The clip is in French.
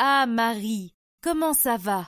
Ah Marie, comment ça va?